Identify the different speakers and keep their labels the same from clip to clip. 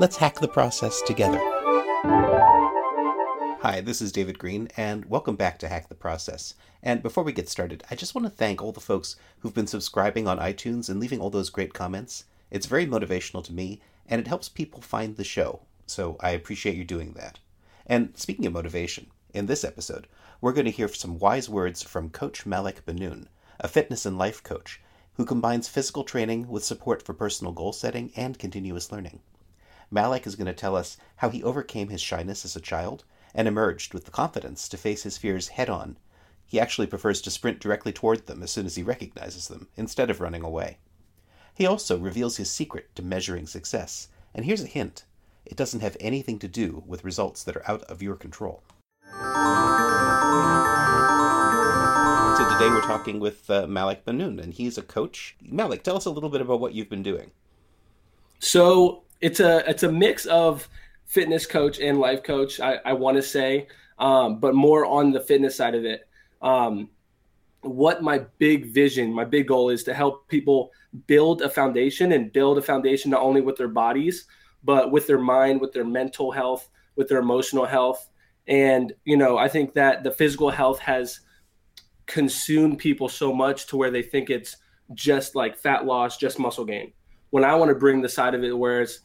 Speaker 1: let's hack the process together. Hi, this is David Green, and welcome back to Hack the Process. And before we get started, I just want to thank all the folks who've been subscribing on iTunes and leaving all those great comments. It's very motivational to me, and it helps people find the show, so I appreciate you doing that. And speaking of motivation, in this episode, we're going to hear some wise words from Coach Malik Benoon, a fitness and life coach who combines physical training with support for personal goal setting and continuous learning. Malik is going to tell us how he overcame his shyness as a child and emerged with the confidence to face his fears head on. He actually prefers to sprint directly toward them as soon as he recognizes them, instead of running away. He also reveals his secret to measuring success, and here's a hint it doesn't have anything to do with results that are out of your control. So today we're talking with uh, Malik Benoon, and he's a coach. Malik, tell us a little bit about what you've been doing.
Speaker 2: So it's a it's a mix of fitness coach and life coach. I, I want to say, um, but more on the fitness side of it. Um, what my big vision, my big goal is to help people build a foundation and build a foundation not only with their bodies, but with their mind, with their mental health, with their emotional health. And, you know, I think that the physical health has consumed people so much to where they think it's just like fat loss, just muscle gain. When I want to bring the side of it where it's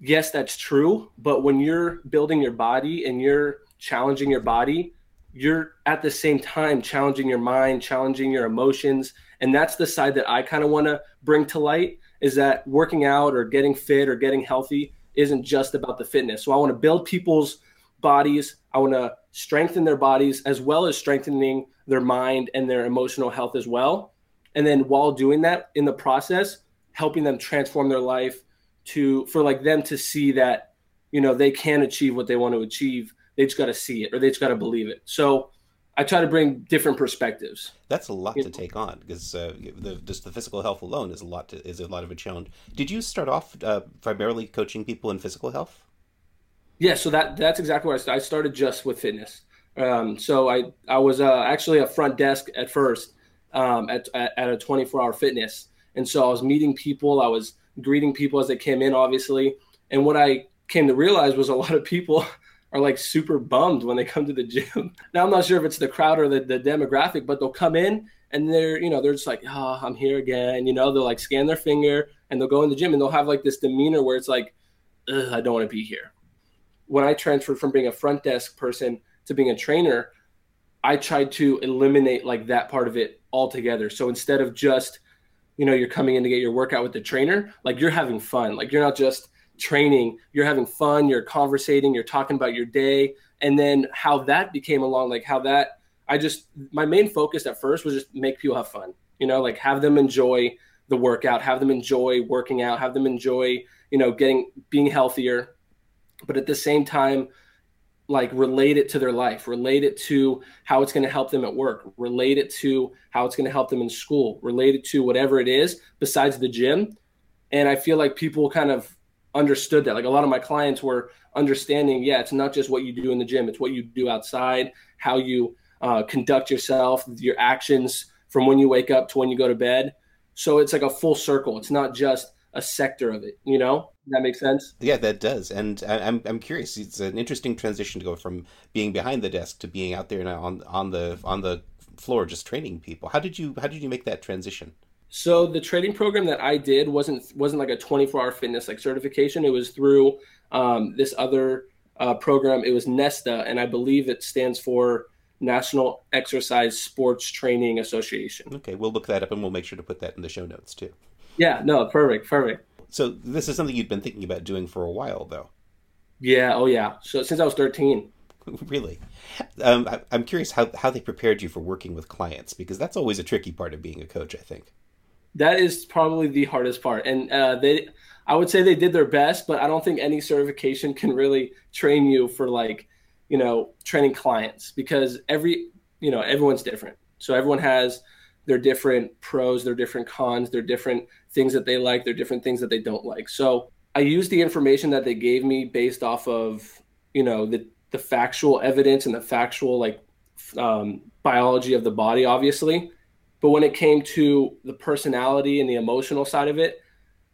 Speaker 2: yes, that's true. But when you're building your body and you're challenging your body, you're at the same time challenging your mind, challenging your emotions. And that's the side that I kind of want to bring to light is that working out or getting fit or getting healthy isn't just about the fitness. So I want to build people's bodies. I want to strengthen their bodies as well as strengthening their mind and their emotional health as well. And then while doing that in the process, helping them transform their life, to for like them to see that you know they can achieve what they want to achieve they just got to see it or they just got to believe it. So i try to bring different perspectives.
Speaker 1: That's a lot to take on because uh, the, just the physical health alone is a lot to, is a lot of a challenge. Did you start off uh, primarily coaching people in physical health?
Speaker 2: Yeah so that that's exactly where i started i started just with fitness. Um, so i i was uh, actually a front desk at first um, at, at, at a 24 hour fitness. And so i was meeting people i was greeting people as they came in, obviously. And what I came to realize was a lot of people are like super bummed when they come to the gym. now I'm not sure if it's the crowd or the, the demographic, but they'll come in and they're, you know, they're just like, oh, I'm here again. You know, they'll like scan their finger and they'll go in the gym and they'll have like this demeanor where it's like, I don't want to be here. When I transferred from being a front desk person to being a trainer, I tried to eliminate like that part of it altogether. So instead of just you know you're coming in to get your workout with the trainer like you're having fun. Like you're not just training you're having fun you're conversating you're talking about your day. And then how that became along like how that i just my main focus at first was just make people have fun you know like have them enjoy the workout have them enjoy working out have them enjoy you know getting being healthier. But at the same time like relate it to their life, relate it to how it's going to help them at work, relate it to how it's going to help them in school, relate it to whatever it is besides the gym. And I feel like people kind of understood that. Like a lot of my clients were understanding, yeah, it's not just what you do in the gym, it's what you do outside, how you uh, conduct yourself, your actions from when you wake up to when you go to bed. So it's like a full circle. It's not just a sector of it, you know? that makes sense?
Speaker 1: Yeah, that does. And I, am I'm curious. It's an interesting transition to go from being behind the desk to being out there on on the on the floor just training people. How did you how did you make that transition?
Speaker 2: So the training program that I did wasn't wasn't like a 24 hour fitness like certification. It was through um, this other uh, program. It was NESTA, and I believe it stands for National Exercise Sports Training Association.
Speaker 1: Okay, we'll look that up and we'll make sure to put that in the show notes too.
Speaker 2: Yeah, no, perfect, perfect.
Speaker 1: So this is something you'd been thinking about doing for a while, though.
Speaker 2: Yeah. Oh, yeah. So since I was thirteen.
Speaker 1: really, um, I, am curious how how they prepared you for working with clients because that's always a tricky part of being a coach. I think
Speaker 2: that is probably the hardest part, and uh, they. I would say they did their best, but I don't think any certification can really train you for like, you know, training clients because every, you know, everyone's different. So everyone has their different pros, their different cons, their different things that they like, they're different things that they don't like. So I used the information that they gave me based off of, you know, the the factual evidence and the factual like um, biology of the body, obviously. But when it came to the personality and the emotional side of it,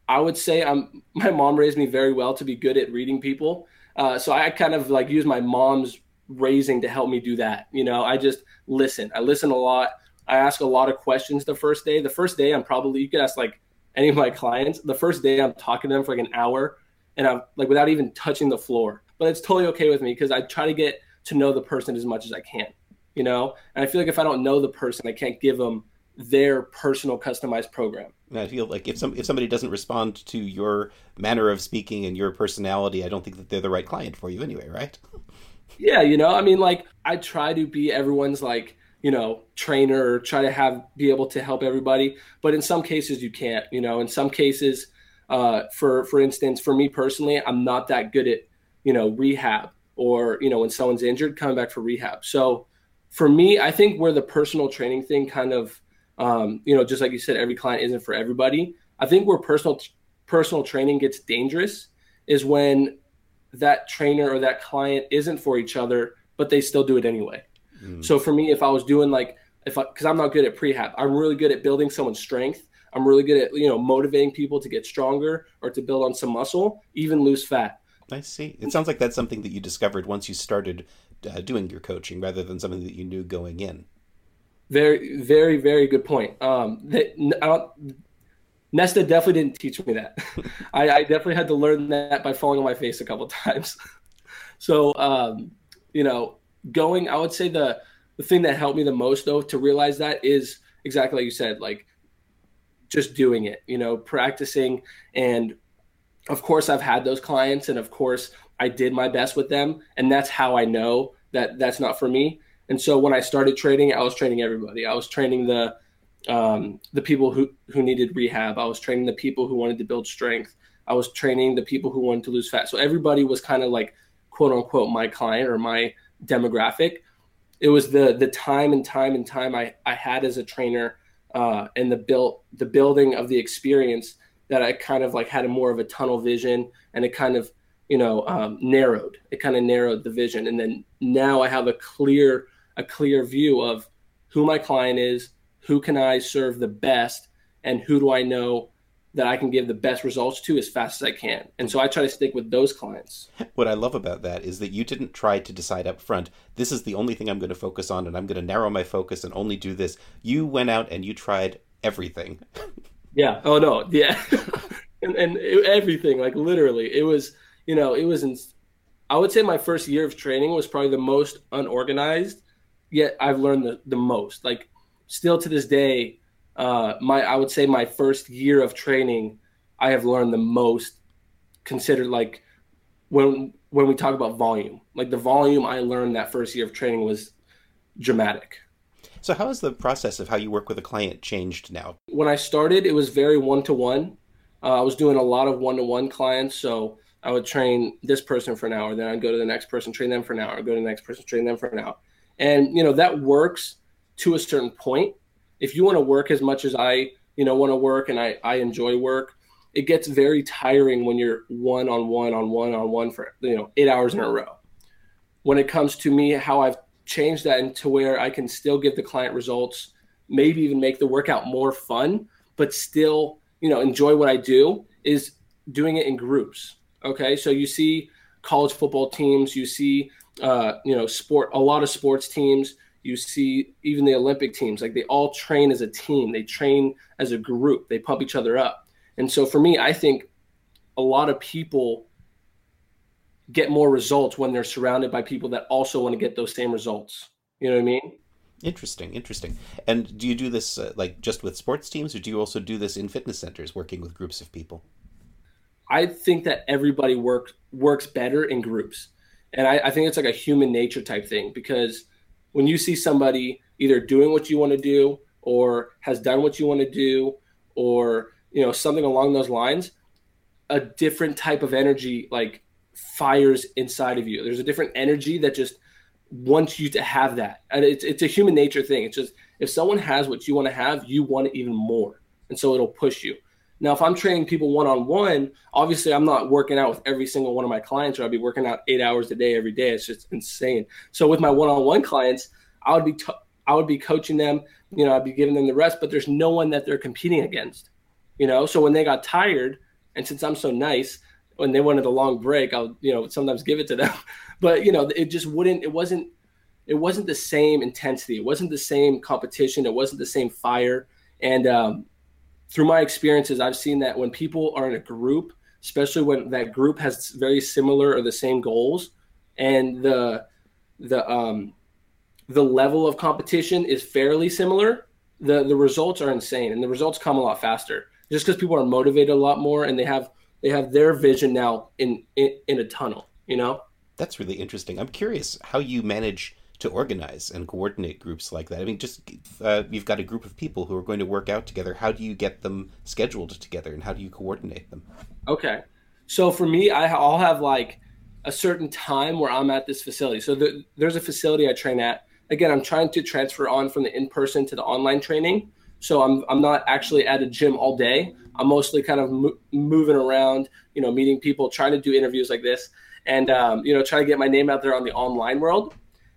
Speaker 2: I would say I'm my mom raised me very well to be good at reading people. Uh, so I kind of like use my mom's raising to help me do that. You know, I just listen. I listen a lot. I ask a lot of questions the first day. The first day, I'm probably you could ask like any of my clients. The first day, I'm talking to them for like an hour, and I'm like without even touching the floor. But it's totally okay with me because I try to get to know the person as much as I can. You know, and I feel like if I don't know the person, I can't give them their personal customized program.
Speaker 1: I feel like if some if somebody doesn't respond to your manner of speaking and your personality, I don't think that they're the right client for you anyway, right?
Speaker 2: Yeah, you know, I mean, like I try to be everyone's like you know trainer or try to have be able to help everybody, but in some cases you can't. You know, in some cases, uh, for for instance, for me personally, I'm not that good at you know rehab or you know when someone's injured coming back for rehab. So for me, I think where the personal training thing kind of um, you know, just like you said, every client isn't for everybody. I think where personal personal training gets dangerous is when that trainer or that client isn't for each other, but they still do it anyway. Mm. So for me, if I was doing like if because I'm not good at prehab, I'm really good at building someone's strength. I'm really good at you know motivating people to get stronger or to build on some muscle, even lose fat.
Speaker 1: I see. It sounds like that's something that you discovered once you started uh, doing your coaching, rather than something that you knew going in.
Speaker 2: Very, very, very good point. Um, that, Nesta definitely didn't teach me that. I, I, definitely had to learn that by falling on my face a couple times. so, um, you know, going, I would say the the thing that helped me the most though to realize that is exactly like you said, like just doing it. You know, practicing, and of course, I've had those clients, and of course, I did my best with them, and that's how I know that that's not for me. And so when I started trading, I was training everybody. I was training the um, the people who who needed rehab. I was training the people who wanted to build strength. I was training the people who wanted to lose fat. So everybody was kind of like quote unquote my client or my demographic. It was the the time and time and time I, I had as a trainer uh, and the built the building of the experience that I kind of like had a more of a tunnel vision and it kind of you know um, narrowed. It kind of narrowed the vision, and then now I have a clear a clear view of who my client is, who can I serve the best, and who do I know that I can give the best results to as fast as I can. And so I try to stick with those clients.
Speaker 1: What I love about that is that you didn't try to decide up front, this is the only thing I'm going to focus on and I'm going to narrow my focus and only do this. You went out and you tried everything.
Speaker 2: yeah. Oh no. Yeah. and, and everything, like literally, it was, you know, it was in, I would say my first year of training was probably the most unorganized yet I've learned the, the most. Like still to this day, uh, my I would say my first year of training, I have learned the most. Considered like when when we talk about volume, like the volume I learned that first year of training was dramatic.
Speaker 1: So how has the process of how you work with a client changed now?
Speaker 2: When I started, it was very one to one. I was doing a lot of one to one clients, so I would train this person for an hour, then I'd go to the next person, train them for an hour, go to the next person, train them for an hour. And, you know, that works to a certain point. If you want to work as much as I, you know, want to work and I, I enjoy work, it gets very tiring when you're one on one on one on one for, you know, eight hours in a row. When it comes to me, how I've changed that into where I can still give the client results, maybe even make the workout more fun, but still, you know, enjoy what I do is doing it in groups. Okay. So you see college football teams, you see uh, you know, sport, a lot of sports teams, you see even the Olympic teams, like they all train as a team. They train as a group. They pump each other up. And so for me, I think a lot of people get more results when they're surrounded by people that also want to get those same results. You know what I mean?
Speaker 1: Interesting, interesting. And do you do this uh, like just with sports teams, or do you also do this in fitness centers, working with groups of people?
Speaker 2: I think that everybody works works better in groups and I, I think it's like a human nature type thing because when you see somebody either doing what you want to do or has done what you want to do or you know something along those lines a different type of energy like fires inside of you. There's a different energy that just wants you to have that. And it's, it's a human nature thing. It's just if someone has what you want to have, you want it even more. And so it'll push you. Now, if I'm training people one on one, obviously I'm not working out with every single one of my clients, or I'd be working out eight hours a day every day. It's just insane. So with my one on one clients, I would be t- I would be coaching them. You know, I'd be giving them the rest, but there's no one that they're competing against. You know, so when they got tired, and since I'm so nice, when they wanted a long break, I'll you know sometimes give it to them. But you know, it just wouldn't. It wasn't. It wasn't the same intensity. It wasn't the same competition. It wasn't the same fire. And um, through my experiences, I've seen that when people are in a group, especially when that group has very similar or the same goals, and the the um, the level of competition is fairly similar, the the results are insane, and the results come a lot faster. Just because people are motivated a lot more, and they have they have their vision now in, in in a tunnel you know
Speaker 1: that's really interesting i'm curious how you manage to organize and coordinate groups like that. I mean just uh, you've got a group of people who are going to work out together. How do you get them scheduled together and how do you coordinate them?
Speaker 2: Okay. So for me I, i'll have like a certain time where i'm at this facility. So the, there's a facility i train at. Again i'm trying to transfer on from the in-person to the online training. So i'm, I'm not actually at a gym all day. I'm mostly kind of mo- moving around, you know, meeting people, trying to do interviews like this, and um, you know, trying to get my name out there on the online world.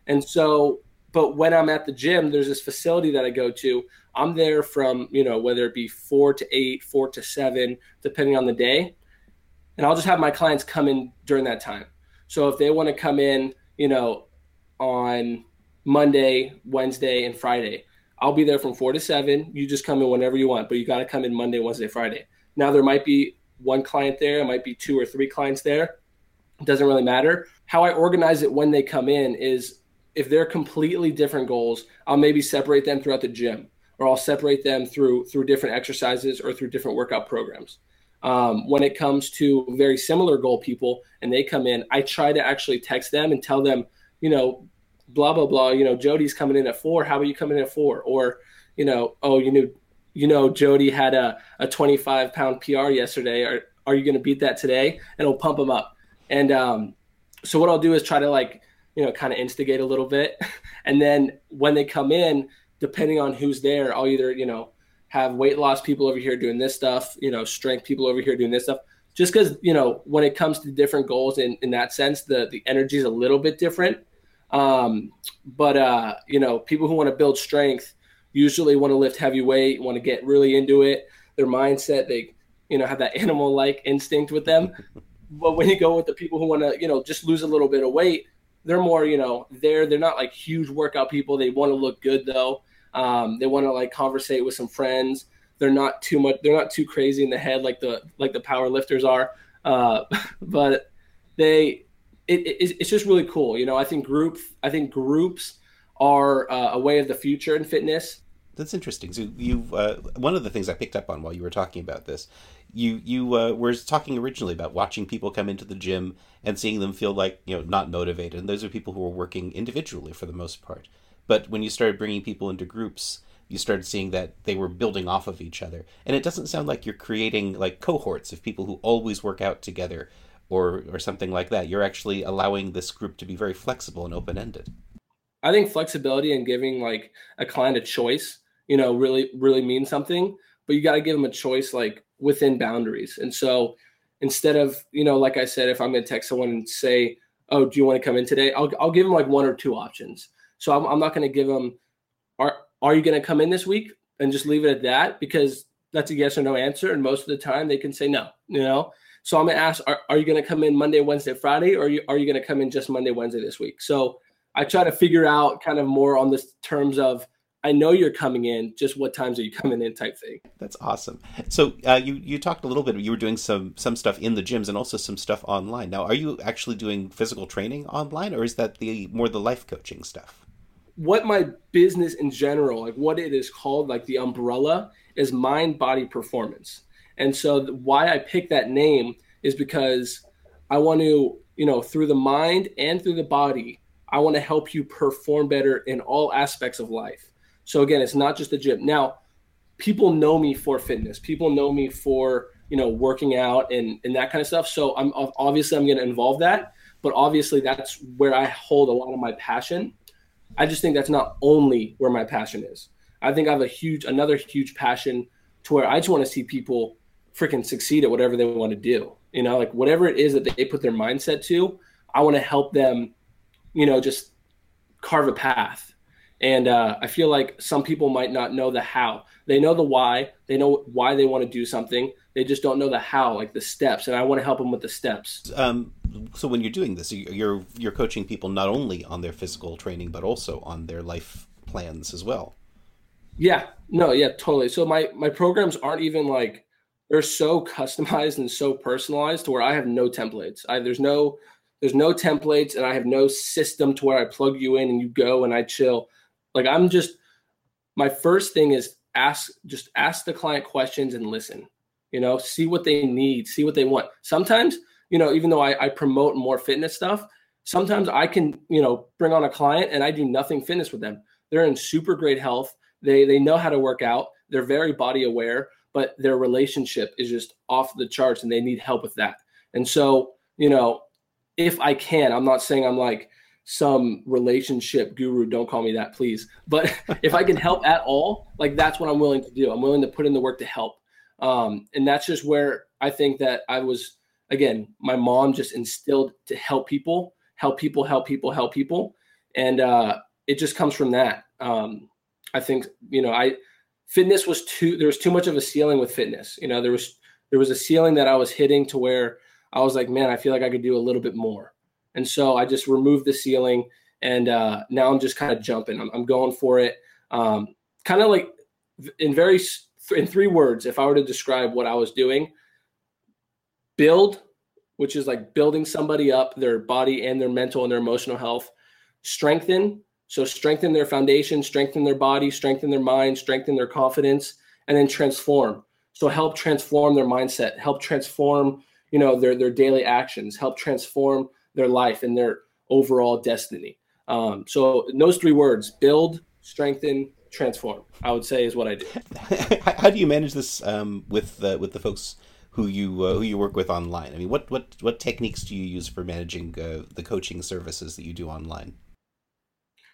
Speaker 2: And so, but when I'm at the gym, there's this facility that I go to. I'm there from you know whether it be four to eight, four to seven, depending on the day, and I'll just have my clients come in during that time. So if they want to come in, you know, on Monday, Wednesday, and Friday, I'll be there from four to seven. You just come in whenever you want, but you got to come in Monday, Wednesday, Friday. Now there might be one client there, it might be two or three clients there. It doesn't really matter. How I organize it when they come in is if they're completely different goals, I'll maybe separate them throughout the gym, or I'll separate them through through different exercises or through different workout programs. Um, when it comes to very similar goal people and they come in, I try to actually text them and tell them, you know, blah blah blah. You know, Jody's coming in at four. How about you coming in at four? Or, you know, oh, you knew, you know, Jody had a, a 25 pound PR yesterday. Are are you going to beat that today? And it'll pump them up. And um, so what I'll do is try to like, you know, kind of instigate a little bit, and then when they come in, depending on who's there, I'll either you know have weight loss people over here doing this stuff, you know, strength people over here doing this stuff just because you know when it comes to different goals in, in that sense the the energy is a little bit different um, but uh, you know, people who want to build strength usually want to lift heavy weight, want to get really into it. Their mindset, they you know have that animal like instinct with them. but when you go with the people who want to you know just lose a little bit of weight, they're more you know they're they're not like huge workout people. They want to look good though. Um, they want to like conversate with some friends. They're not too much. They're not too crazy in the head like the like the power lifters are. Uh, but they it, it, it's just really cool. You know, I think group I think groups are uh, a way of the future in fitness.
Speaker 1: That's interesting. So you uh, one of the things I picked up on while you were talking about this, you you uh, were talking originally about watching people come into the gym and seeing them feel like you know not motivated, and those are people who are working individually for the most part. But when you started bringing people into groups, you started seeing that they were building off of each other, and it doesn't sound like you're creating like cohorts of people who always work out together or or something like that. You're actually allowing this group to be very flexible and open ended.
Speaker 2: I think flexibility and giving like a client a choice, you know, really really means something. But you got to give them a choice like within boundaries. And so instead of you know, like I said, if I'm going to text someone and say, "Oh, do you want to come in today?" I'll I'll give them like one or two options. So I'm, I'm not going to give them, "Are are you going to come in this week?" and just leave it at that because that's a yes or no answer. And most of the time they can say no, you know. So I'm gonna ask, are, are you gonna come in Monday, Wednesday, Friday, or are you, are you gonna come in just Monday, Wednesday this week? So I try to figure out kind of more on this terms of I know you're coming in, just what times are you coming in type thing.
Speaker 1: That's awesome. So uh, you you talked a little bit. You were doing some some stuff in the gyms and also some stuff online. Now, are you actually doing physical training online, or is that the more the life coaching stuff?
Speaker 2: What my business in general, like what it is called, like the umbrella, is mind body performance. And so why I picked that name is because I want to, you know, through the mind and through the body, I want to help you perform better in all aspects of life. So again, it's not just the gym. Now, people know me for fitness. People know me for you know, working out and, and that kind of stuff. So I'm obviously I'm going to involve that, but obviously that's where I hold a lot of my passion. I just think that's not only where my passion is. I think I have a huge, another huge passion to where I just want to see people freaking succeed at whatever they want to do. You know, like whatever it is that they put their mindset to, I want to help them, you know, just carve a path. And uh, I feel like some people might not know the how. They know the why. They know why they want to do something. They just don't know the how, like the steps. And I want to help them with the steps.
Speaker 1: Um, so when you're doing this, you're you're coaching people not only on their physical training but also on their life plans as well.
Speaker 2: Yeah. No. Yeah. Totally. So my my programs aren't even like they're so customized and so personalized to where I have no templates. I there's no there's no templates and I have no system to where I plug you in and you go and I chill. Like I'm just my first thing is ask just ask the client questions and listen. You know, see what they need, see what they want. Sometimes, you know, even though I, I promote more fitness stuff, sometimes I can, you know, bring on a client and I do nothing fitness with them. They're in super great health. They they know how to work out. They're very body aware, but their relationship is just off the charts and they need help with that. And so, you know, if I can, I'm not saying I'm like some relationship guru. Don't call me that, please. But if I can help at all, like that's what I'm willing to do. I'm willing to put in the work to help. Um, and that's just where I think that I was, again, my mom just instilled to help people, help people, help people, help people. And uh, it just comes from that. Um, I think, you know, I, fitness was too, there was too much of a ceiling with fitness. You know, there was, there was a ceiling that I was hitting to where I was like, man, I feel like I could do a little bit more. And so I just removed the ceiling and uh, now I'm just kind of jumping. I'm, I'm, going for it. Um, kind of like in very, in three words, if I were to describe what I was doing, build, which is like building somebody up, their body and their mental and their emotional health, strengthen. So strengthen their foundation, strengthen their body, strengthen their mind, strengthen their confidence, and then transform. So help transform their mindset, help transform you know their their daily actions help transform their life and their overall destiny. Um, so those three words build strengthen transform i would say is what i do.
Speaker 1: How do you manage this um, with the with the folks who you uh, who you work with online? I mean what what what techniques do you use for managing uh, the coaching services that you do online?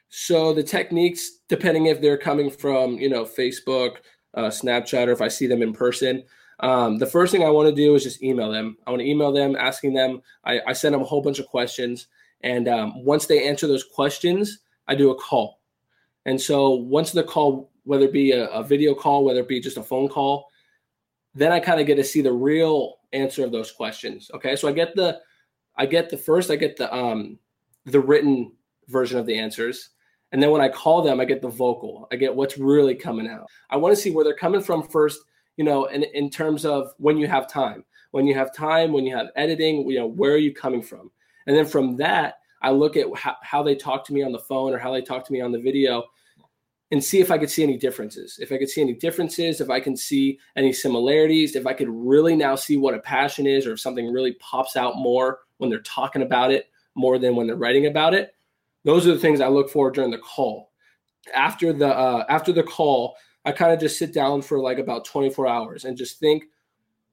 Speaker 2: So the techniques depending if they're coming from you know facebook uh, snapchat or if i see them in person um, the first thing I want to do is just email them. I want to email them, asking them. I, I send them a whole bunch of questions, and um, once they answer those questions, I do a call. And so once the call, whether it be a, a video call, whether it be just a phone call, then I kind of get to see the real answer of those questions. Okay, so I get the, I get the first, I get the um, the written version of the answers. And then when I call them, I get the vocal. I get what's really coming out. I want to see where they're coming from first you know, in, in terms of when you have time, when you have time, when you have editing, you know, where are you coming from? And then from that, I look at how, how they talk to me on the phone or how they talk to me on the video and see if I could see any differences. If I could see any differences, if I can see any similarities, if I could really now see what a passion is or if something really pops out more when they're talking about it more than when they're writing about it. Those are the things I look for during the call. After the uh, after the call, I kind of just sit down for like about 24 hours and just think,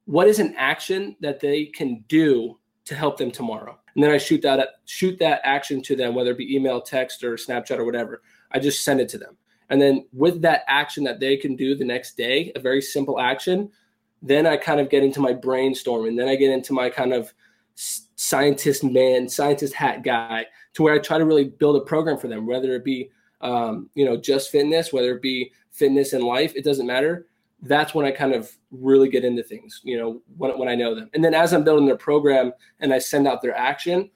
Speaker 2: what is an action that they can do to help them tomorrow? And then I shoot that shoot that action to them, whether it be email, text, or Snapchat or whatever. I just send it to them. And then with that action that they can do the next day, a very simple action, then I kind of get into my brainstorm and then I get into my kind of scientist man, scientist hat guy to where I try to really build a program for them, whether it be um, you know, just fitness, whether it be fitness and life, it doesn't matter. That's when I kind of really get into things, you know, when, when I know them. And then as I'm building their program and I send out their action,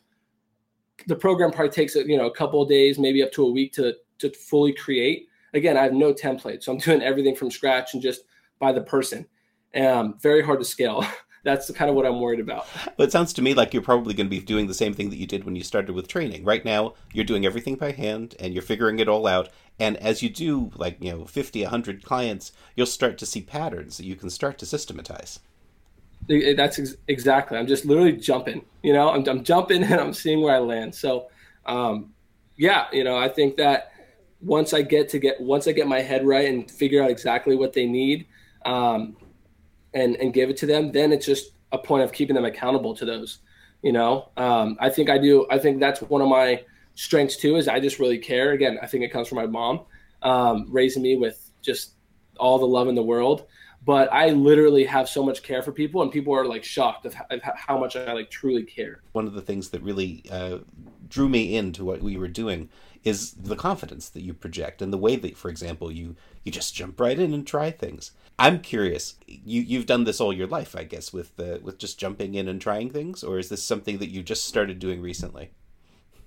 Speaker 2: the program probably takes you know a couple of days, maybe up to a week to to fully create. Again, I have no template, so I'm doing everything from scratch and just by the person. Um, very hard to scale. that's kind of what I'm worried about.
Speaker 1: But it sounds to me like you're probably going to be doing the same thing that you did when you started with training. Right now, you're doing everything by hand and you're figuring it all out. And as you do, like, you know, 50, 100 clients, you'll start to see patterns that you can start to systematize.
Speaker 2: That's ex- exactly. I'm just literally jumping, you know, I'm, I'm jumping and I'm seeing where I land. So, um, yeah, you know, I think that once I get to get, once I get my head right and figure out exactly what they need, um, and and give it to them, then it's just a point of keeping them accountable to those. You know, um, I think I do. I think that's one of my strengths too. Is I just really care. Again, I think it comes from my mom um, raising me with just all the love in the world. But I literally have so much care for people, and people are like shocked of, how much I like truly care.
Speaker 1: One of the things that really uh, drew me into what we were doing is the confidence that you project and the way that, for example, you you just jump right in and try things. I'm curious. You you've done this all your life, I guess, with the with just jumping in and trying things, or is this something that you just started doing recently?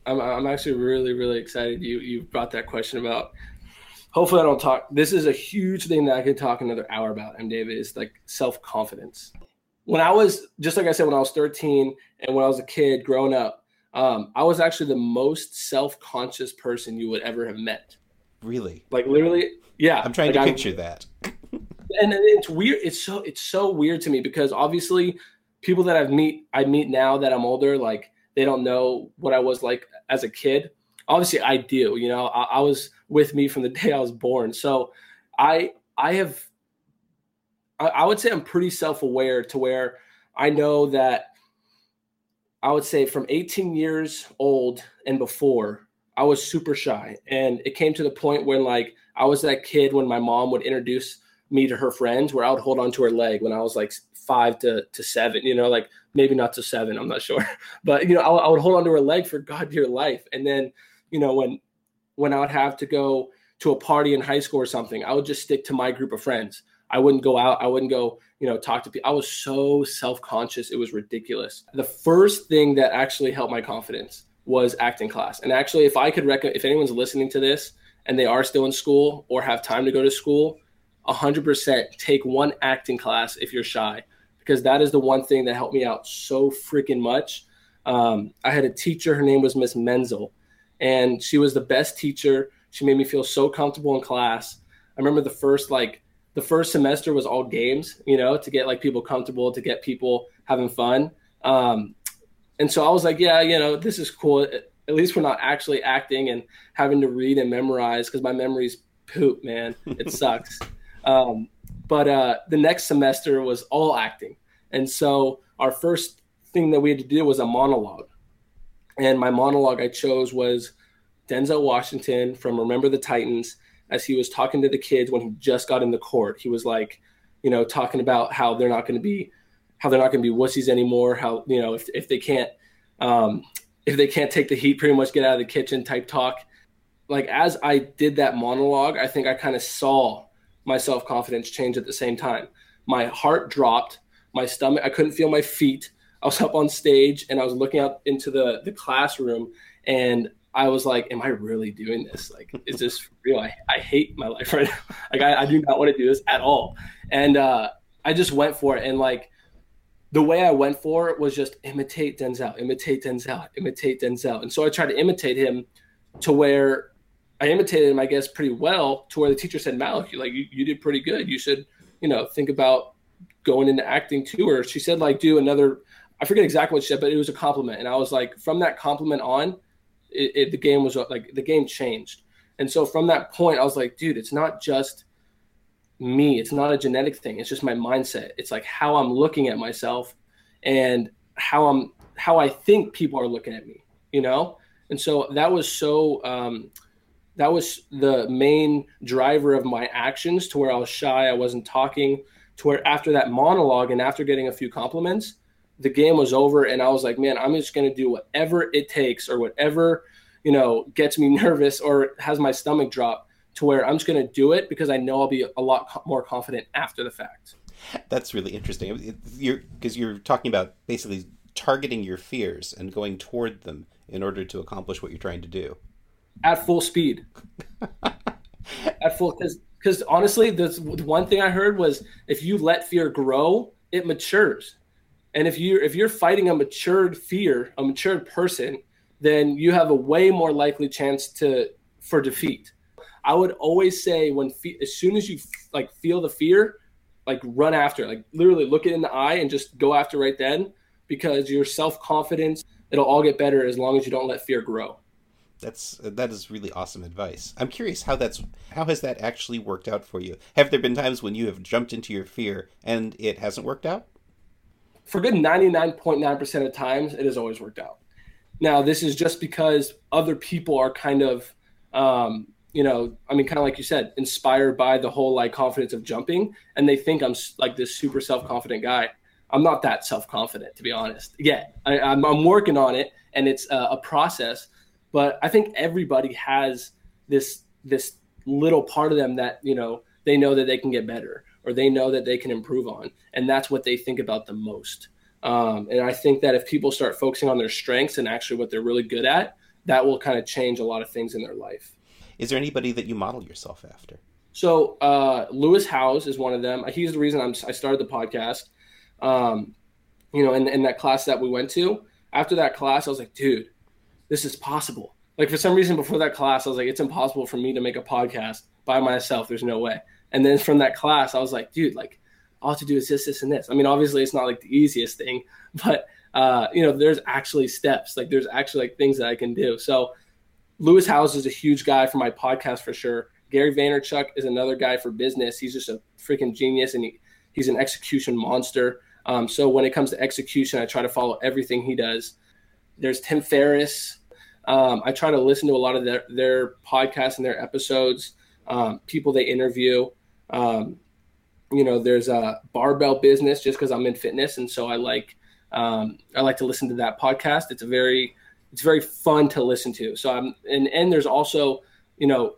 Speaker 2: I'm I'm actually really really excited. You you brought that question about. Hopefully, I don't talk. This is a huge thing that I could talk another hour about. And David is like self confidence. When I was just like I said, when I was 13 and when I was a kid growing up, um, I was actually the most self conscious person you would ever have met.
Speaker 1: Really?
Speaker 2: Like literally, yeah.
Speaker 1: I'm trying
Speaker 2: like
Speaker 1: to picture that
Speaker 2: and it's weird. It's so it's so weird to me because obviously people that I've meet I meet now that I'm older, like they don't know what I was like as a kid. Obviously, I do. You know, I, I was with me from the day I was born, so I I have I, I would say I'm pretty self aware to where I know that I would say from 18 years old and before, I was super shy. And it came to the point when like I was that kid when my mom would introduce me to her friends where I would hold on to her leg when I was like five to, to seven, you know, like maybe not to seven, I'm not sure. But, you know, I, I would hold onto her leg for God dear life. And then, you know, when, when I would have to go to a party in high school or something, I would just stick to my group of friends. I wouldn't go out. I wouldn't go, you know, talk to people. I was so self conscious. It was ridiculous. The first thing that actually helped my confidence was acting class. And actually, if I could recommend, if anyone's listening to this and they are still in school or have time to go to school, 100% take one acting class if you're shy because that is the one thing that helped me out so freaking much. Um, i had a teacher her name was miss menzel and she was the best teacher. She made me feel so comfortable in class. I remember the first like the first semester was all games you know to get like people comfortable to get people having fun. Um, and so i was like yeah you know this is cool. At least we're not actually acting and having to read and memorize because my memory's poop man. It sucks. Um, but uh, the next semester was all acting. And so our first thing that we had to do was a monologue. And my monologue I chose was Denzel Washington from Remember the Titans as he was talking to the kids when he just got in the court. He was like, you know, talking about how they're not going to be how they're not going to be wussies anymore, how, you know, if, if they can't um, if they can't take the heat, pretty much get out of the kitchen type talk. Like as I did that monologue, I think I kind of saw my self confidence changed at the same time. My heart dropped, my stomach, I couldn't feel my feet. I was up on stage and I was looking out into the, the classroom and I was like, Am I really doing this? Like, is this real? I, I hate my life right now. Like, I, I do not want to do this at all. And uh, I just went for it. And like, the way I went for it was just imitate Denzel, imitate Denzel, imitate Denzel. And so I tried to imitate him to where I imitated him, I guess, pretty well to where the teacher said, Malik, you like you, you did pretty good. You should, you know, think about going into acting too. Or she said, like, do another I forget exactly what she said, but it was a compliment. And I was like, from that compliment on, it, it, the game was like the game changed. And so from that point, I was like, dude, it's not just me. It's not a genetic thing. It's just my mindset. It's like how I'm looking at myself and how I'm how I think people are looking at me, you know? And so that was so um, that was the main driver of my actions to where I was shy, I wasn't talking, to where after that monologue and after getting a few compliments, the game was over and I was like, man, I'm just going to do whatever it takes or whatever, you know, gets me nervous or has my stomach drop to where I'm just going to do it because I know I'll be a lot more confident after the fact.
Speaker 1: That's really interesting. You're because you're talking about basically targeting your fears and going toward them in order to accomplish what you're trying to do
Speaker 2: at full speed. at full because because honestly, the one thing I heard was if you let fear grow, it matures. And if you if you're fighting a matured fear, a matured person, then you have a way more likely chance to for defeat. I would always say when as soon as you like feel the fear, like run after, like literally look it in the eye and just go after right then because your self confidence it'll all get better as long as you don't let fear grow.
Speaker 1: That's that is really awesome advice. I'm curious how that's how has that actually worked out for you? Have there been times when you have jumped into your fear and it hasn't worked out?
Speaker 2: For good 99.9% of times, it has always worked out. Now, this is just because other people are kind of, um, you know, I mean, kind of like you said, inspired by the whole like confidence of jumping, and they think I'm like this super self confident guy. I'm not that self confident, to be honest. Yeah, I, am working on it, and it's a process. But I think everybody has this this little part of them that you know they know that they can get better or they know that they can improve on, and that's what they think about the most. Um, and I think that if people start focusing on their strengths and actually what they're really good at, that will kind of change a lot of things in their life.
Speaker 1: Is there anybody that you model yourself after?
Speaker 2: So uh, Lewis Howes is one of them. He's the reason I'm, i started the podcast. Um, you know, in, in that class that we went to, after that class, I was like, dude, this is possible. Like for some reason before that class, I was like, it's impossible for me to make a podcast by myself. There's no way. And then from that class, I was like, dude, like all I have to do is this, this, and this. I mean, obviously, it's not like the easiest thing, but uh, you know, there's actually steps. Like there's actually like things that I can do. So Lewis Howes is a huge guy for my podcast for sure. Gary Vaynerchuk is another guy for business. He's just a freaking genius and he, he's an execution monster. Um, so when it comes to execution, I try to follow everything he does. There's Tim Ferriss. Um, I try to listen to a lot of their, their podcasts and their episodes, um, people they interview. Um, you know, there's a barbell business just because I'm in fitness, and so I like um, I like to listen to that podcast. It's a very it's very fun to listen to. So I'm and and there's also you know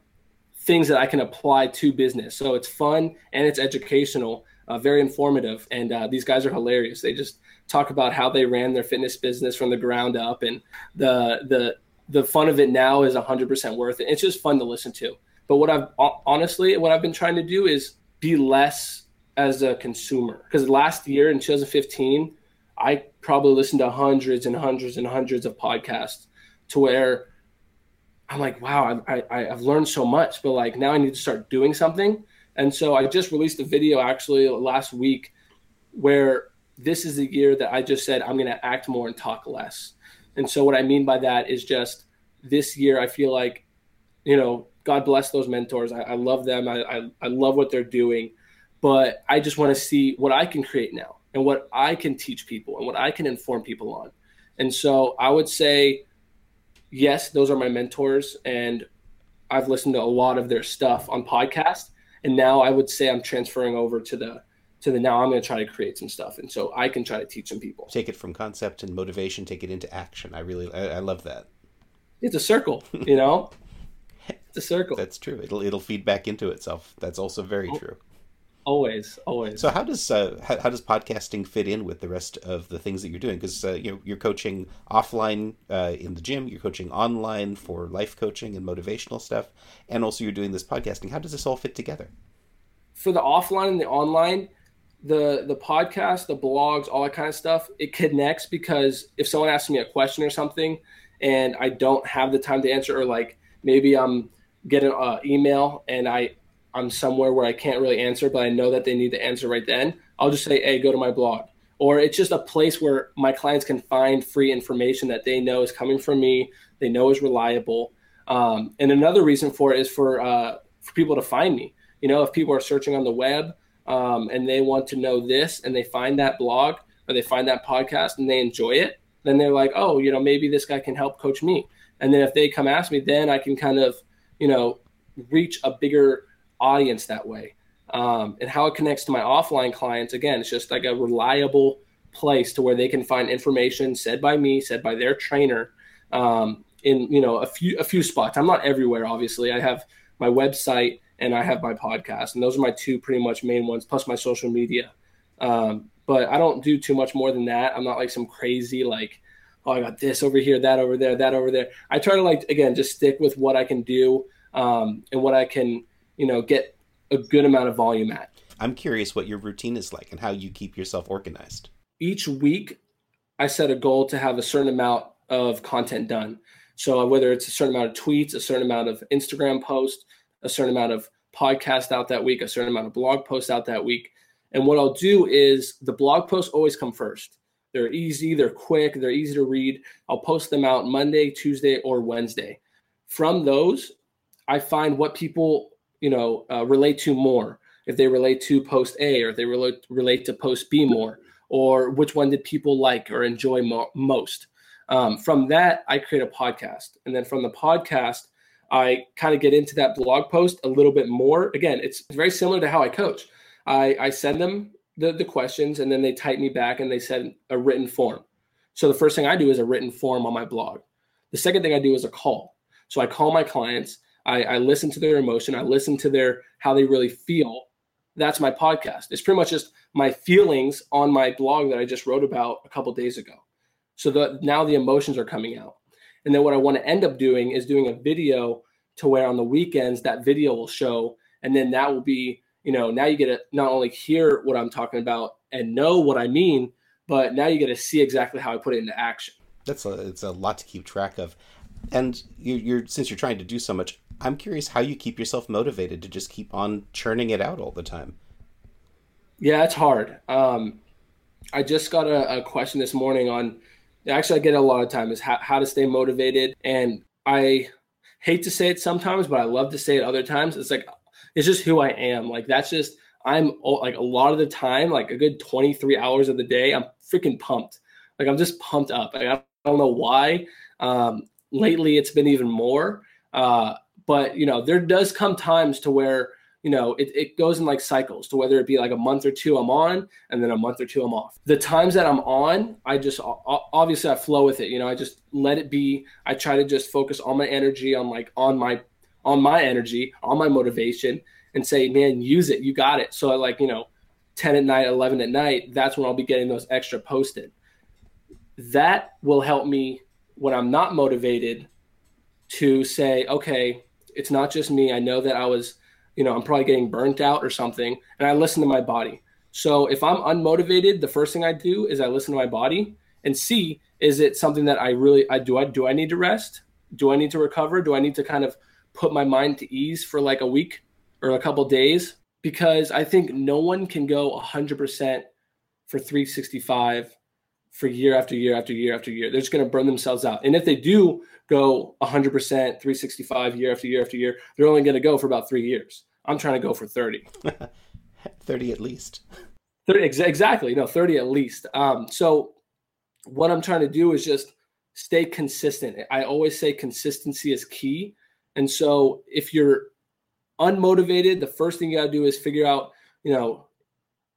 Speaker 2: things that I can apply to business. So it's fun and it's educational, uh, very informative, and uh, these guys are hilarious. They just talk about how they ran their fitness business from the ground up, and the the the fun of it now is 100% worth it. It's just fun to listen to. But what I've honestly, what I've been trying to do is be less as a consumer because last year in 2015 i probably listened to hundreds and hundreds and hundreds of podcasts to where i'm like wow I, I, i've learned so much but like now i need to start doing something and so i just released a video actually last week where this is the year that i just said i'm going to act more and talk less. And so what i mean by that is just this year i feel like you know god bless those mentors. I, I love them. I, I, I love what they're doing. But I just want to see what I can create now and what I can teach people and what I can inform people on. And so I would say, yes, those are my mentors, and I've listened to a lot of their stuff on podcast. And now I would say I'm transferring over to the to the now I'm going to try to create some stuff, and so I can try to teach some people.
Speaker 1: Take it from concept and motivation, take it into action. I really, I, I love that.
Speaker 2: It's a circle, you know. it's a circle.
Speaker 1: That's true. It'll it'll feed back into itself. That's also very oh. true
Speaker 2: always always.
Speaker 1: So how does uh, how, how, does podcasting fit in with the rest of the things that you're doing? Because uh, you know you're coaching offline uh, in the gym you're coaching online for life coaching and motivational stuff and also you're doing this podcasting. How does this all fit together?
Speaker 2: For the offline and the online the the podcast the blogs all that kind of stuff it connects because if someone asks me a question or something and i don't have the time to answer or like maybe i'm getting an email and i I'm somewhere where I can't really answer, but I know that they need the answer right then, I'll just say, hey, go to my blog. Or it's just a place where my clients can find free information that they know is coming from me, they know is reliable. Um, and another reason for it is for uh, for people to find me. You know, if people are searching on the web um, and they want to know this and they find that blog or they find that podcast and they enjoy it, then they're like, oh, you know, maybe this guy can help coach me. And then if they come ask me, then I can kind of, you know, reach a bigger audience that way. Um, and how it connects to my offline clients, again, it's just like a reliable place to where they can find information said by me, said by their trainer, um, in you know a few a few spots. I'm not everywhere, obviously. I have my website and I have my podcast, and those are my two pretty much main ones, plus my social media. Um, but I don't do too much more than that. I'm not like some crazy like, oh, I got this over here, that over there, that over there. I try to like again just stick with what I can do um, and what I can you know, get a good amount of volume at.
Speaker 1: I'm curious what your routine is like and how you keep yourself organized.
Speaker 2: Each week, I set a goal to have a certain amount of content done. So whether it's a certain amount of tweets, a certain amount of Instagram posts, a certain amount of podcast out that week, a certain amount of blog posts out that week. And what I'll do is the blog posts always come first. They're easy, they're quick, they're easy to read. I'll post them out Monday, Tuesday, or Wednesday. from those, I find what people, you know, uh, relate to more. If they relate to post A or if they relate, relate to post B more, or which one did people like or enjoy mo- most. Um, from that, I create a podcast. And then from the podcast, I kind of get into that blog post a little bit more. Again, it's very similar to how I coach. I, I send them the, the questions and then they type me back and they send a written form. So the first thing I do is a written form on my blog. The second thing I do is a call. So I call my clients, I, I listen to their emotion, I listen to their how they really feel. That's my podcast. It's pretty much just my feelings on my blog that I just wrote about a couple days ago. So the now the emotions are coming out. And then what I want to end up doing is doing a video to where on the weekends that video will show and then that will be you know now you get to not only hear what i'm talking about and know what i mean but now you get to see exactly how i put it into action
Speaker 1: that's a it's a lot to keep track of and you, you're since you're trying to do so much i'm curious how you keep yourself motivated to just keep on churning it out all the time.
Speaker 2: Yeah it's hard. Um, i just got a, a, question this morning on actually i get a lot of time is how, how to stay motivated. And i hate to say it sometimes but i love to say it other times. It's like it's just who i am. Like that's just i'm like a lot of the time like a good 23 hours of the day i'm freaking pumped. Like i'm just pumped up. Like, i don't know why. Um, lately it's been even more. Uh, but you know, there does come times to where you know it, it goes in like cycles to whether it be like a month or two I'm on and then a month or two I'm off. The times that I'm on, I just obviously I flow with it. You know, I just let it be. I try to just focus all my energy on like on my on my energy, on my motivation, and say, man, use it. You got it. So I like you know. 10 at night, 11 at night, that's when I'll be getting those extra posted. That will help me when I'm not motivated to say, okay, it's not just me. I know that I was, you know, I'm probably getting burnt out or something, and I listen to my body. So if I'm unmotivated, the first thing I do is I listen to my body and see is it something that I really I do I do I need to rest? Do I need to recover? Do I need to kind of put my mind to ease for like a week or a couple days? Because I think no one can go 100% for 365 for year after year after year after year. They're just going to burn themselves out. And if they do go 100%, 365 year after year after year, they're only going to go for about three years. I'm trying to go for 30.
Speaker 1: 30 at least.
Speaker 2: 30, exactly. No, 30 at least. Um, so what I'm trying to do is just stay consistent. I always say consistency is key. And so if you're unmotivated, the first thing you got to do is figure out, you know,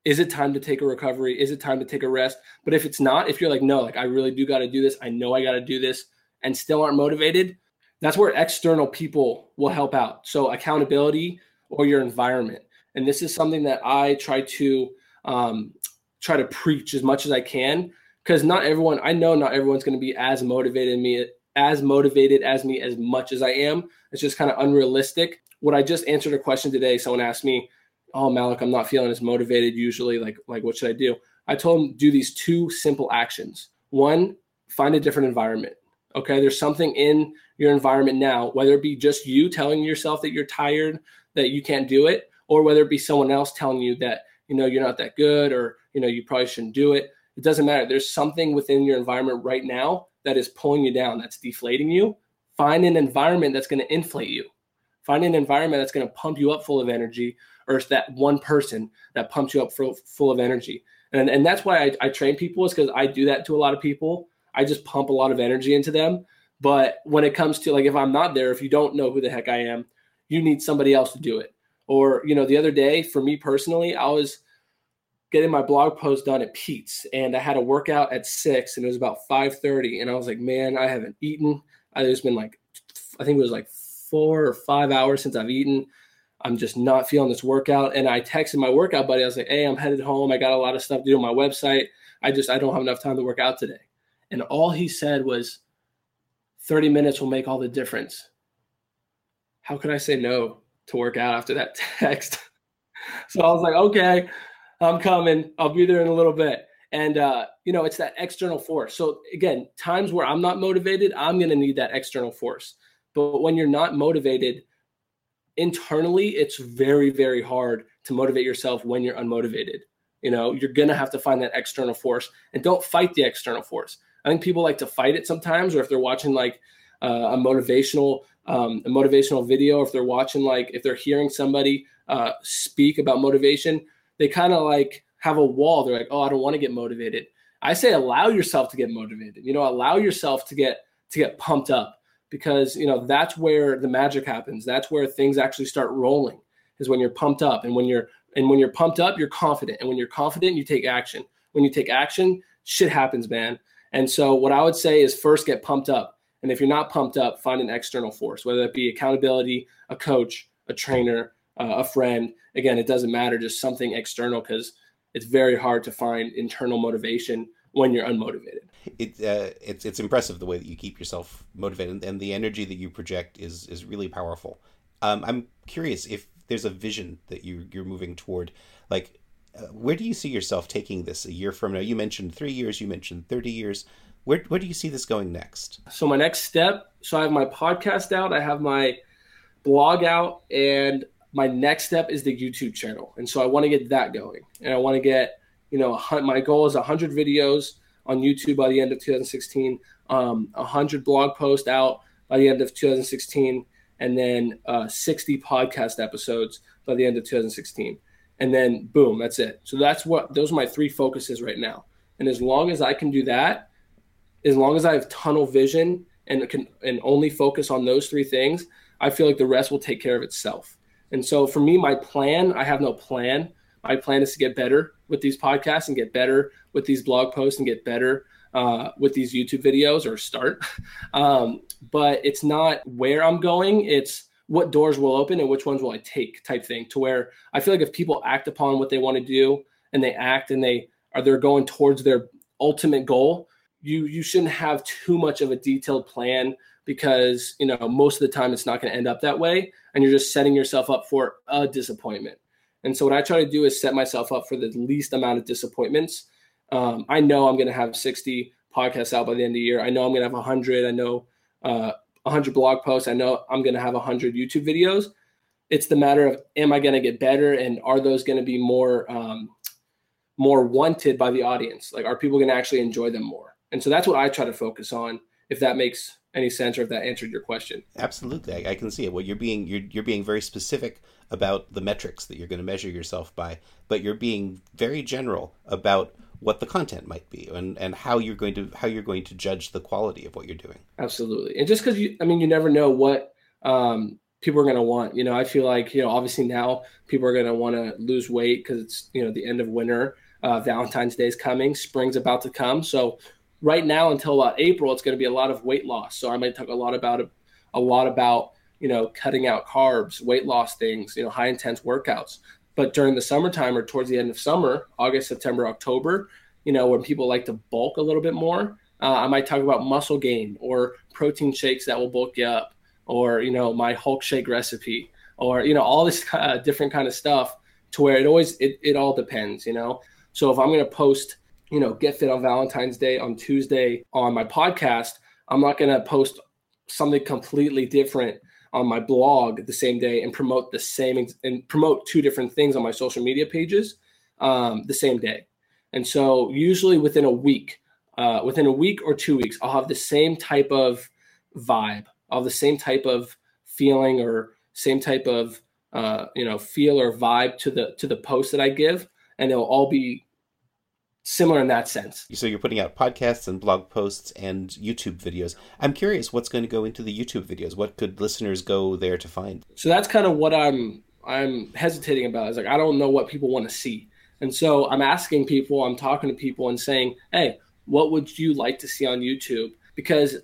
Speaker 2: is it time to take a recovery? Is it time to take a rest? But if it's not, if you're like, no, like I really do got to do this, I know I got to do this, and still aren't motivated, that's where external people will help out. So accountability or your environment, and this is something that I try to um, try to preach as much as I can because not everyone, I know not everyone's going to be as motivated me as motivated as me as much as I am. It's just kind of unrealistic. What I just answered a question today, someone asked me oh Malek, I'm not feeling as motivated usually. Like, like what should I do? I told him do these two simple actions. One, find a different environment. Okay, there's something in your environment now, whether it be just you telling yourself that you're tired, that you can't do it, or whether it be someone else telling you that you know you're not that good, or you know you probably shouldn't do it. It doesn't matter. There's something within your environment right now that is pulling you down, that's deflating you. Find an environment that's going to inflate you. Find an environment that's going to pump you up full of energy or that one person that pumps you up full, full of energy. And, and that's why I, I train people is because I do that to a lot of people. I just pump a lot of energy into them. But when it comes to like, if I'm not there, if you don't know who the heck I am, you need somebody else to do it. Or, you know, the other day for me personally, I was getting my blog post done at Pete's and I had a workout at six and it was about 5.30. And I was like, man, I haven't eaten. I, it's been like, I think it was like four or five hours since I've eaten. I'm just not feeling this workout. And I texted my workout buddy. I was like, hey, I'm headed home. I got a lot of stuff to do on my website. I just, I don't have enough time to work out today. And all he said was, 30 minutes will make all the difference. How could I say no to work out after that text? so I was like, okay, I'm coming. I'll be there in a little bit. And, uh, you know, it's that external force. So again, times where I'm not motivated, I'm going to need that external force. But when you're not motivated, internally it's very very hard to motivate yourself when you're unmotivated you know you're gonna have to find that external force and don't fight the external force i think people like to fight it sometimes or if they're watching like uh, a motivational um, a motivational video, if they're watching, like if they're hearing somebody uh, speak about motivation, they kind of like have a wall. They're like, oh, I don't want to get motivated. I say allow yourself to get motivated. You know, allow yourself to get to get pumped up because you know that's where the magic happens. That's where things actually start rolling. Is when you're pumped up, and when you're and when you're pumped up, you're confident, and when you're confident, you take action. When you take action, shit happens, man. And so, what I would say is first get pumped up, and if you're not pumped up, find an external force, whether that be accountability, a coach, a trainer, uh, a friend. Again, it doesn't matter, just something external because it's very hard to find internal motivation when you're unmotivated.
Speaker 1: It, uh, it's it's impressive the way that you keep yourself motivated, and the energy that you project is is really powerful. Um, I'm curious if there's a vision that you you're moving toward, like uh, where do you see yourself taking this a year from now? You mentioned three years, you mentioned thirty years. Where where do you see this going next?
Speaker 2: So my next step. So I have my podcast out. I have my blog out, and my next step is the YouTube channel. And so I want to get that going. And I want to get, you know, my goal is 100 videos on YouTube by the end of 2016, um, 100 blog posts out by the end of 2016, and then uh, 60 podcast episodes by the end of 2016. And then boom, that's it. So that's what those are my three focuses right now. And as long as I can do that, as long as I have tunnel vision and can and only focus on those three things, I feel like the rest will take care of itself. And so for me, my plan, I have no plan. My plan is to get better with these podcasts and get better with these blog posts and get better uh, with these YouTube videos or start. Um, but it's not where I'm going. It's what doors will open and which ones will I take type thing to where I feel like if people act upon what they want to do and they act and they are they're going towards their ultimate goal, you you shouldn't have too much of a detailed plan because you know most of the time it's not going to end up that way and you're just setting yourself up for a disappointment and so what i try to do is set myself up for the least amount of disappointments. Um, i know i'm going to have 60 podcasts out by the end of the year. I know i'm going to have 100 i know uh, 100 blog posts. I know i'm going to have 100 youtube videos. It's the matter of am i going to get better? And are those going to be more um, more wanted by the audience? Like are people going to actually enjoy them more? And so that's what i try to focus on if that makes any sense or if that answered your question.
Speaker 1: Absolutely, I, I, can see it. Well, you're being you're you're being very specific about the metrics that you're going to measure yourself by, but you're being very general about what the content might be and and how you're going to how you're going to judge the quality of what you're doing.
Speaker 2: Absolutely, and just because you, I mean, you never know what. Um, people are going to want you know i feel like you know obviously now people are going to want to lose weight because it's you know the end of winter uh, valentine's day is coming spring's about to come so right now until about April, it's going to be a lot of weight loss. So I might talk a lot about a lot about you know cutting out carbs, weight loss things, you know, high intense workouts. But during the summertime or towards the end of summer, August, September, October, you know, when people like to bulk a little bit more, uh, I might talk about muscle gain or protein shakes that will bulk you up, or you know, my Hulk shake recipe, or you know, all this uh, different kind of stuff. To where it always it, it all depends, you know. So if I'm to post you know, get fit on Valentine's Day on Tuesday on my podcast, I'm not to post something completely different on my blog the same day and promote the same and promote two different things on my social media pages um, the same day. And so, usually within a week, uh, within a week or two weeks, I'll have the same type of vibe. I'll have the same type of feeling or same type of uh, you know feel or vibe to the to the post that I give, and they'll all be similar in that sense.
Speaker 1: So you're putting out podcasts and blog posts and YouTube videos. I'm curious what's going to go into the YouTube videos. What could listeners go there to find?
Speaker 2: So that's kind of what I'm I'm hesitating about. Is like I don't know what people want to see. And so I'm asking people, I'm talking to people and saying, "Hey, what would you like to see on YouTube?" Because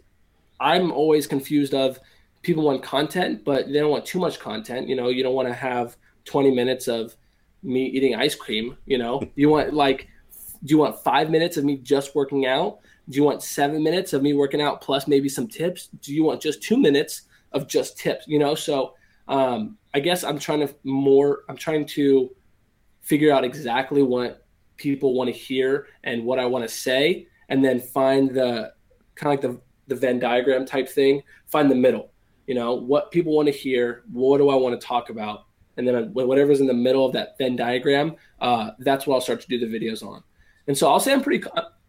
Speaker 2: I'm always confused of people want content, but they don't want too much content. You know, you don't want to have 20 minutes of me eating ice cream, you know. you want like do you want five minutes of me just working out? Do you want seven minutes of me working out plus maybe some tips? Do you want just two minutes of just tips? You know, so um, I guess I'm trying to more, I'm trying to figure out exactly what people want to hear and what I want to say, and then find the kind of like the, the Venn diagram type thing, find the middle. You know, what people want to hear, what do I want to talk about? And then whatever's in the middle of that Venn diagram, uh, that's what I'll start to do the videos on. And so I'll say I'm pretty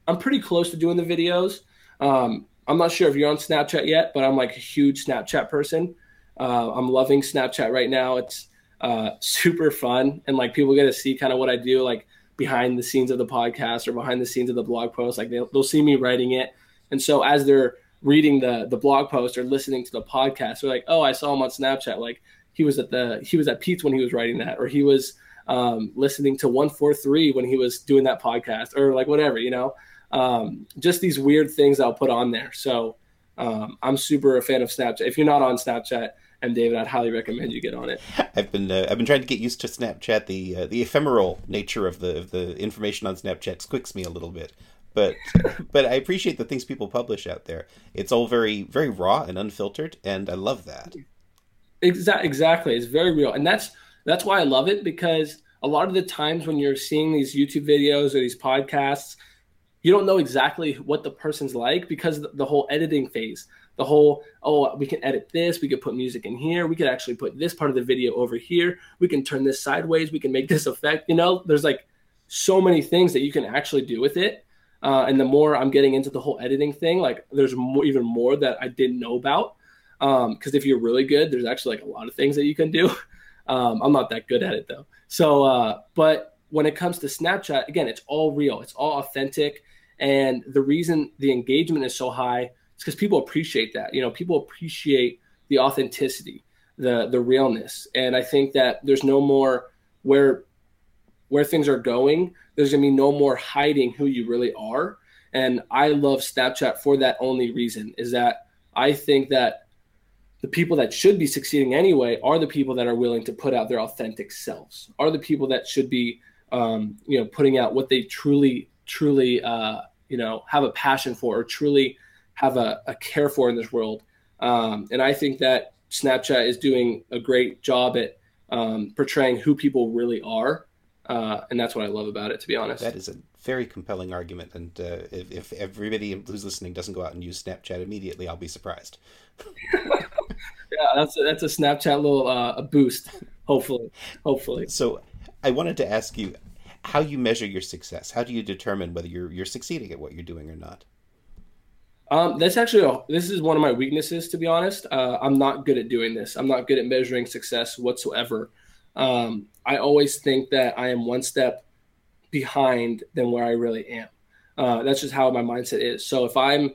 Speaker 2: I'm pretty close to doing the videos. Um, I'm not sure if you're on Snapchat yet, but I'm like a huge Snapchat person. Uh, I'm loving Snapchat right now. It's uh, super fun, and like people get to see kind of what I do, like behind the scenes of the podcast or behind the scenes of the blog post. Like they'll, they'll see me writing it, and so as they're reading the the blog post or listening to the podcast, they're like, "Oh, I saw him on Snapchat. Like he was at the he was at Pete's when he was writing that, or he was um, listening to one four three when he was doing that podcast, or like whatever, you know." Um, just these weird things I'll put on there. So um, I'm super a fan of Snapchat. If you're not on Snapchat, and David, I'd highly recommend you get on it.
Speaker 1: I've been uh, I've been trying to get used to Snapchat. The uh, the ephemeral nature of the of the information on Snapchat squicks me a little bit. But but I appreciate the things people publish out there. It's all very very raw and unfiltered, and I love that.
Speaker 2: Exactly, exactly. It's very real, and that's that's why I love it because a lot of the times when you're seeing these YouTube videos or these podcasts, you don't know exactly what the person's like because the whole editing phase. The whole oh we can edit this we could put music in here we could actually put this part of the video over here we can turn this sideways we can make this effect you know? There's like so many things that you can actually do with it uh, and the more i'm getting into the whole editing thing like there's more even more that i didn't know about because um, if you're really good there's actually like a lot of things that you can do um, i'm not that good at it though so uh, but when it comes to snapchat again it's all real it's all authentic and the reason the engagement is so high it's because people appreciate that. You know, people appreciate the authenticity, the the realness, and I think that there's no more where where things are going. There's gonna be no more hiding who you really are. And I love Snapchat for that only reason is that I think that the people that should be succeeding anyway are the people that are willing to put out their authentic selves, are the people that should be, um, you know, putting out what they truly, truly, uh, you know, have a passion for or truly have a, a care for in this world. Um, and I think that Snapchat is doing a great job at um, portraying who people really are. Uh, and that's what I love about it, to be honest.
Speaker 1: That is a very compelling argument. And uh, if, if, everybody who's listening doesn't go out and use Snapchat immediately, I'll be surprised.
Speaker 2: yeah, that's a, that's a Snapchat little uh, a boost, hopefully. Hopefully.
Speaker 1: So I wanted to ask you how you measure your success. How do you determine whether you're, you're succeeding at what you're doing or not?
Speaker 2: Um, that's actually a, this is one of my weaknesses, to be honest. Uh, I'm not good at doing this. I'm not good at measuring success whatsoever. Um, I always think that I am one step behind than where I really am. Uh, that's just how my mindset is. So if I'm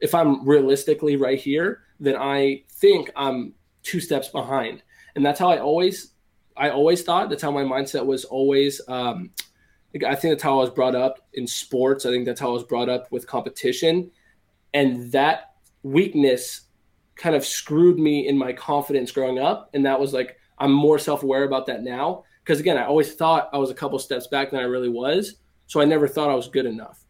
Speaker 2: if I'm realistically right here, then I think I'm two steps behind, and that's how I always I always thought. That's how my mindset was always. Um, I think that's how I was brought up in sports. I think that's how I was brought up with competition and that weakness kind of screwed me in my confidence growing up and that was like i'm more self-aware about that now. Because again i always thought i was a couple steps back than i really was so i never thought i was good enough.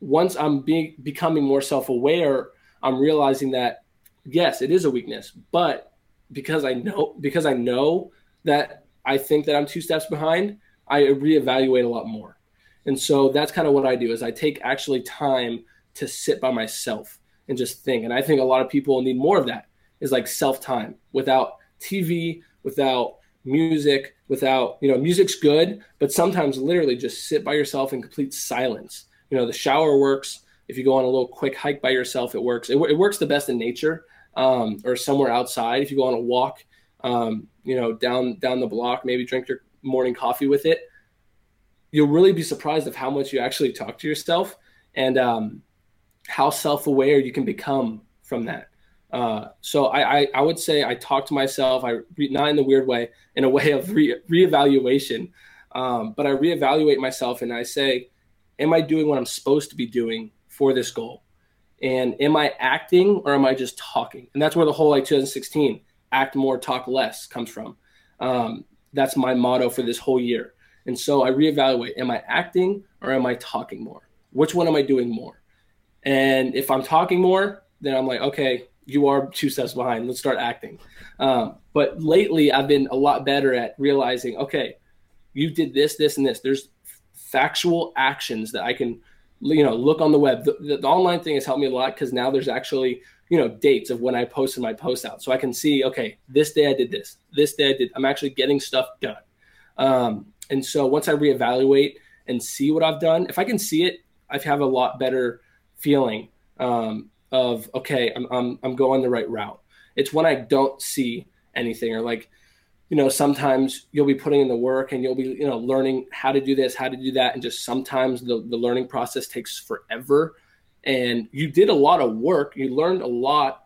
Speaker 2: Once i'm being becoming more self-aware i'm realizing that yes it is a weakness but because i know because i know that i think that i'm two steps behind i reevaluate a lot more. And so that's kind of what i do is i take actually time to sit by myself and just think. And I think a lot of people need more of that is like self time without TV, without music, without, you know, music's good, but sometimes literally just sit by yourself in complete silence. You know, the shower works. If you go on a little quick hike by yourself, it works. It, it works the best in nature um, or somewhere outside. If you go on a walk, um, you know, down down the block, maybe drink your morning coffee with it. You'll really be surprised of how much you actually talk to yourself. And um, how self-aware you can become from that. Uh, so I, I, I, would say I talk to myself. I re, not in the weird way, in a way of re, reevaluation, um, but I reevaluate myself and I say, am I doing what I'm supposed to be doing for this goal? And am I acting or am I just talking? And that's where the whole like 2016 act more, talk less comes from. Um, that's my motto for this whole year. And so I reevaluate: Am I acting or am I talking more? Which one am I doing more? And if I'm talking more, then I'm like, okay, you are two steps behind. Let's start acting. Um, but lately, I've been a lot better at realizing, okay, you did this, this, and this. There's factual actions that I can, you know, look on the web. The, the, the online thing has helped me a lot because now there's actually, you know, dates of when I posted my post out, so I can see, okay, this day I did this, this day I did. I'm actually getting stuff done. Um, and so once I reevaluate and see what I've done, if I can see it, I have a lot better feeling um, of okay, I'm, I'm I'm going the right route. It's when I don't see anything or like, you know, sometimes you'll be putting in the work and you'll be, you know, learning how to do this, how to do that. And just sometimes the, the learning process takes forever. And you did a lot of work. You learned a lot.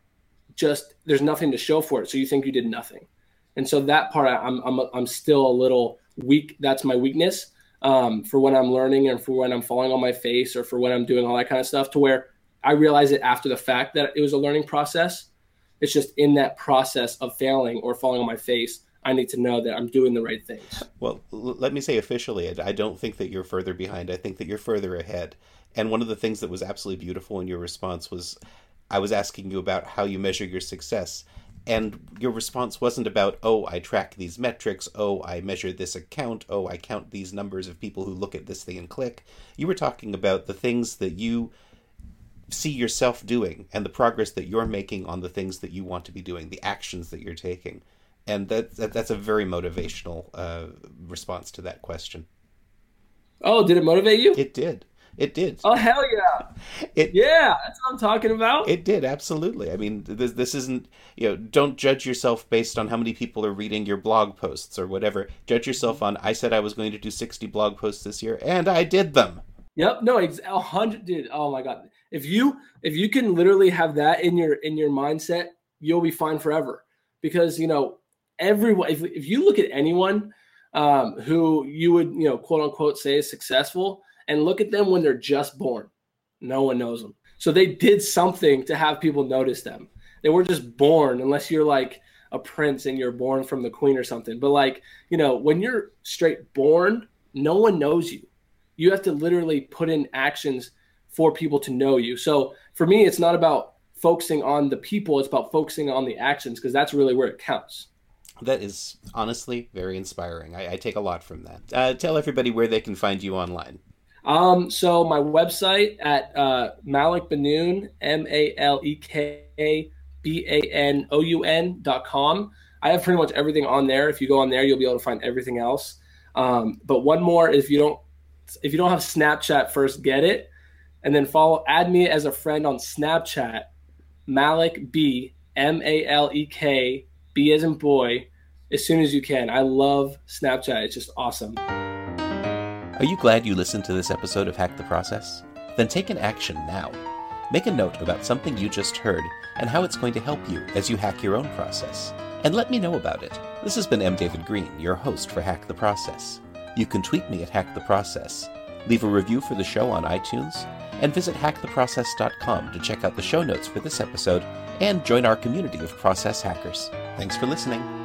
Speaker 2: Just there's nothing to show for it. So you think you did nothing. And so that part, I'm, I'm, I'm still a little weak. That's my weakness um, for when I'm learning and for when I'm falling on my face or for when I'm doing all that kind of stuff to where I realize it after the fact that it was a learning process. It's just in that process of failing or falling on my face, I need to know that I'm doing the right things.
Speaker 1: Well, let me say officially, I don't think that you're further behind. I think that you're further ahead. And one of the things that was absolutely beautiful in your response was I was asking you about how you measure your success. And your response wasn't about, oh, I track these metrics, oh, I measure this account, oh, I count these numbers of people who look at this thing and click. You were talking about the things that you see yourself doing and the progress that you're making on the things that you want to be doing, the actions that you're taking. And that, that that's a very motivational uh, response to that question.
Speaker 2: Oh, did it motivate you?
Speaker 1: It did. It did.
Speaker 2: Oh hell yeah! It yeah, that's what I'm talking about.
Speaker 1: It did absolutely. I mean, this this isn't you know. Don't judge yourself based on how many people are reading your blog posts or whatever. Judge yourself on. I said I was going to do 60 blog posts this year, and I did them.
Speaker 2: Yep. No. A hundred. Dude. Oh my god. If you if you can literally have that in your in your mindset, you'll be fine forever. Because you know everyone. If if you look at anyone um, who you would you know quote unquote say is successful and look at them when they're just born. No one knows them. So they did something to have people notice them. They were just born, unless you're like a prince and you're born from the queen or something. But like, you know, when you're straight born, no one knows you. You have to literally put in actions for people to know you. So for me, it's not about focusing on the people, it's about focusing on the actions because that's really where it counts.
Speaker 1: That is honestly very inspiring. I, I take a lot from that. Uh, tell everybody where they can find you online.
Speaker 2: Um, so my website at uh, Malek Banoun, M A L E K B A N O U N dot com. I have pretty much everything on there. If you go on there, you'll be able to find everything else. Um, but one more, if you don't, if you don't have Snapchat, first get it, and then follow, add me as a friend on Snapchat, Malek B M A L E K B as in boy, as soon as you can. I love Snapchat. It's just awesome.
Speaker 1: Are you glad you listened to this episode of Hack the Process? Then take an action now. Make a note about something you just heard and how it's going to help you as you hack your own process. And let me know about it. This has been M. David Green, your host for Hack the Process. You can tweet me at Hack the Process, leave a review for the show on iTunes, and visit hacktheprocess.com to check out the show notes for this episode and join our community of process hackers. Thanks for listening.